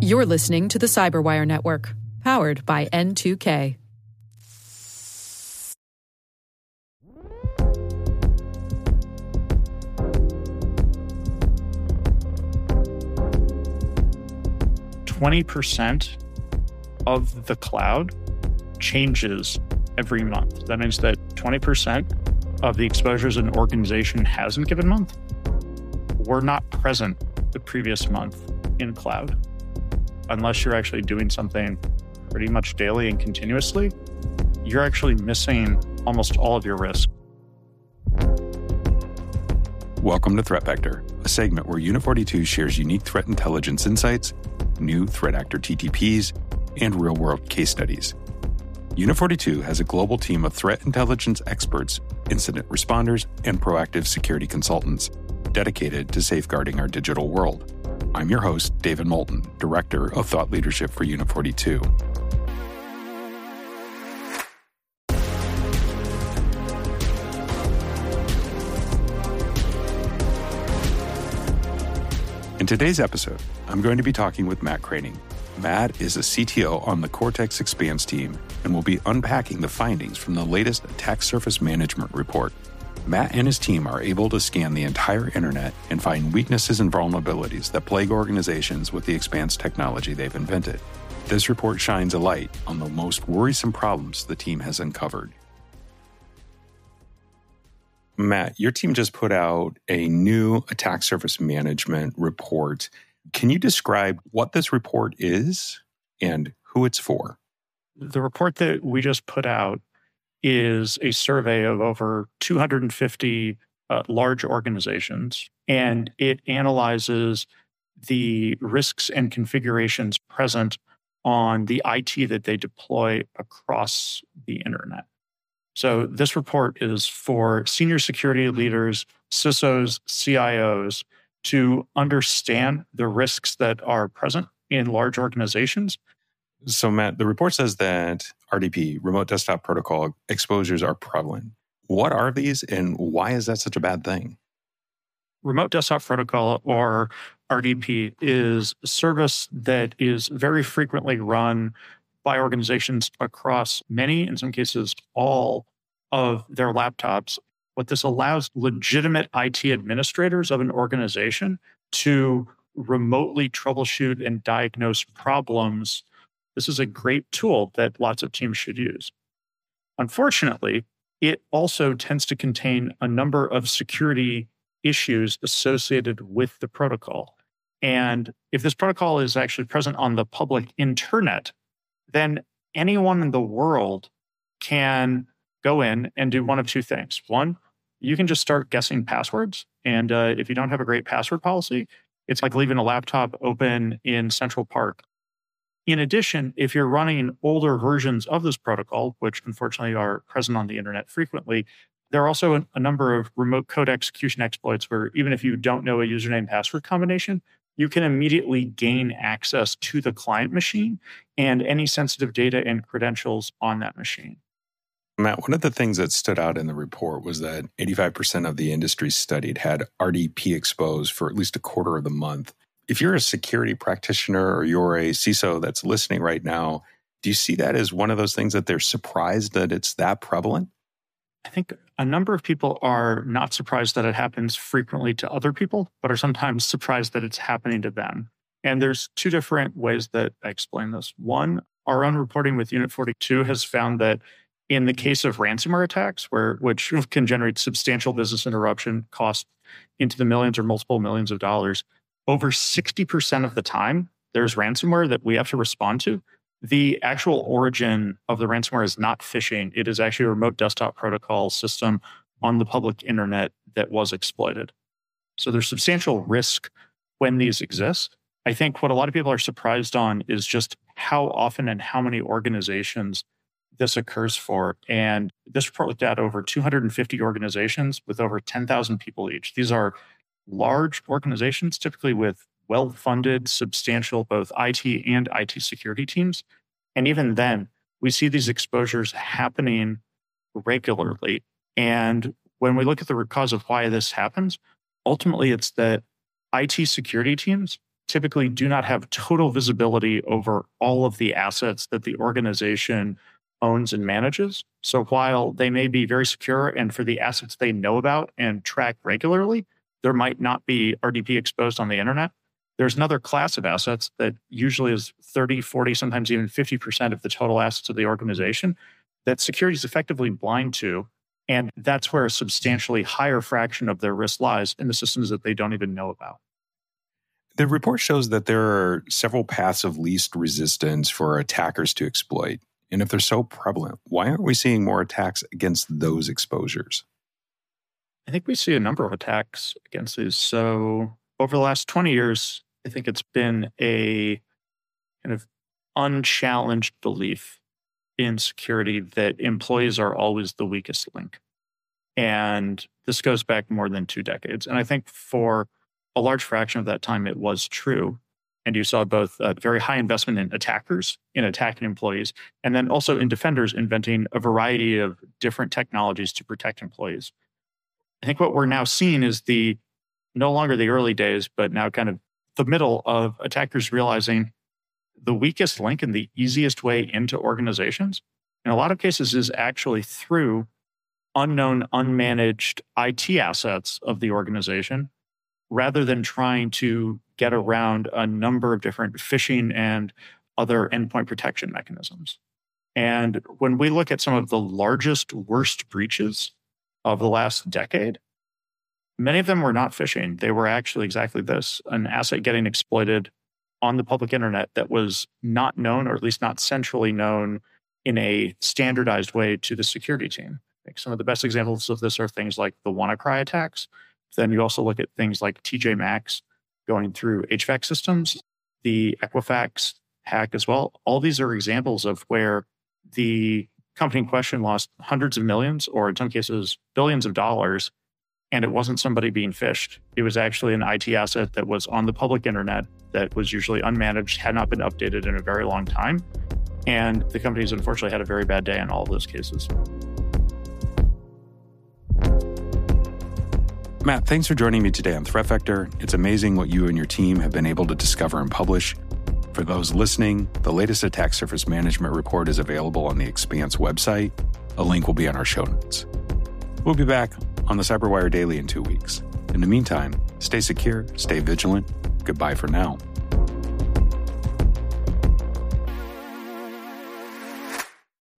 You're listening to the Cyberwire Network, powered by N2K. Twenty percent of the cloud changes every month. That means that 20% of the exposures an organization has in a given month were not present the previous month in cloud. Unless you're actually doing something pretty much daily and continuously, you're actually missing almost all of your risk. Welcome to Threat Vector, a segment where Unit 42 shares unique threat intelligence insights, new threat actor TTPs, and real world case studies. Unit 42 has a global team of threat intelligence experts, incident responders, and proactive security consultants dedicated to safeguarding our digital world. I'm your host, David Moulton, Director of Thought Leadership for Unit 42. In today's episode, I'm going to be talking with Matt Kraning. Matt is a CTO on the Cortex Xpanse team and will be unpacking the findings from the latest Attack Surface Management report. Matt and his team are able to scan the entire internet and find weaknesses and vulnerabilities that plague organizations with the Xpanse technology they've invented. This report shines a light on the most worrisome problems the team has uncovered. Matt, your team just put out a new attack surface management report. Can you describe what this report is and who it's for? The report that we just put out is a survey of over 250 uh, large organizations, and it analyzes the risks and configurations present on the IT that they deploy across the internet. So, this report is for senior security leaders, CISOs, CIOs to understand the risks that are present in large organizations so, Matt, the report says that RDP, remote desktop protocol exposures are prevalent. What are these and why is that such a bad thing? Remote desktop protocol or RDP is a service that is very frequently run by organizations across many, in some cases, all of their laptops. What this allows legitimate IT administrators of an organization to remotely troubleshoot and diagnose problems this is a great tool that lots of teams should use. Unfortunately, it also tends to contain a number of security issues associated with the protocol. And if this protocol is actually present on the public internet, then anyone in the world can go in and do one of two things. One, you can just start guessing passwords. And uh, if you don't have a great password policy, it's like leaving a laptop open in Central Park in addition, if you're running older versions of this protocol, which unfortunately are present on the internet frequently, there are also a, number of remote code execution exploits where even if you don't know a username password combination, you can immediately gain access to the client machine and any sensitive data and credentials on that machine. Matt, one of the things that stood out in the report was that 85% of the industry studied had RDP exposed for at least a quarter of the month if you're a security practitioner or you're a CISO that's listening right now, do you see that as one of those things that they're surprised that it's that prevalent? I think a number of people are not surprised that it happens frequently to other people, but are sometimes surprised that it's happening to them. And there's two different ways that I explain this. One, our own reporting with Unit 42 has found that in the case of ransomware attacks, where which can generate substantial business interruption, costs into the millions or multiple millions of dollars, over 60% of the time, there's ransomware that we have to respond to. The actual origin of the ransomware is not phishing, it is actually a remote desktop protocol system on the public internet that was exploited. So there's substantial risk when these exist. I think what a lot of people are surprised on is just how often and how many organizations this occurs for. And this report looked at over 250 organizations with over 10,000 people each. These are large organizations, typically with well funded, substantial both IT and IT security teams. And even then, we see these exposures happening regularly. And when we look at the root cause of why this happens, ultimately it's that IT security teams typically do not have total visibility over all of the assets that the organization owns and manages. So while they may be very secure and for the assets they know about and track regularly, there might not be RDP exposed on the internet. There's another class of assets that usually is 30, 40, sometimes even 50% of the total assets of the organization that security is effectively blind to. And that's where a substantially higher fraction of their risk lies in the systems that they don't even know about. The report shows that there are several paths of least resistance for attackers to exploit. And if they're so prevalent, why aren't we seeing more attacks against those exposures? I think we see a number of attacks against these. So over the last 20 years, I think it's been a kind of unchallenged belief in security that employees are always the weakest link. And this goes back more than two decades. And I think for a large fraction of that time, it was true. And you saw both a very high investment in attackers, in attacking employees, and then also in defenders inventing a variety of different technologies to protect employees. I think what we're now seeing is the no longer the early days, but now kind of the middle of attackers realizing the weakest link and the easiest way into organizations in a lot of cases is actually through unknown, unmanaged IT assets of the organization rather than trying to get around a number of different phishing and other endpoint protection mechanisms. And when we look at some of the largest, worst breaches of the last decade, many of them were not phishing. They were actually exactly this an asset getting exploited on the public internet that was not known, or at least not centrally known in a standardized way to the security team. Like some of the best examples of this are things like the WannaCry attacks. Then you also look at things like TJ Maxx going through HVAC systems, the Equifax hack as well. All these are examples of where the company in question lost hundreds of millions, or in some cases, billions of dollars and it wasn't somebody being phished. It was actually an IT asset that was on the public internet that was usually unmanaged, had not been updated in a very long time. And the companies unfortunately had a very bad day in all of those cases. Matt, thanks for joining me today on Threat Vector. It's amazing what you and your team have been able to discover and publish. For those listening, the latest attack surface management report is available on the Xpanse website. A link will be on our show notes. We'll be back on the Cyberwire Daily in two weeks. In the meantime, stay secure, stay vigilant. Goodbye for now.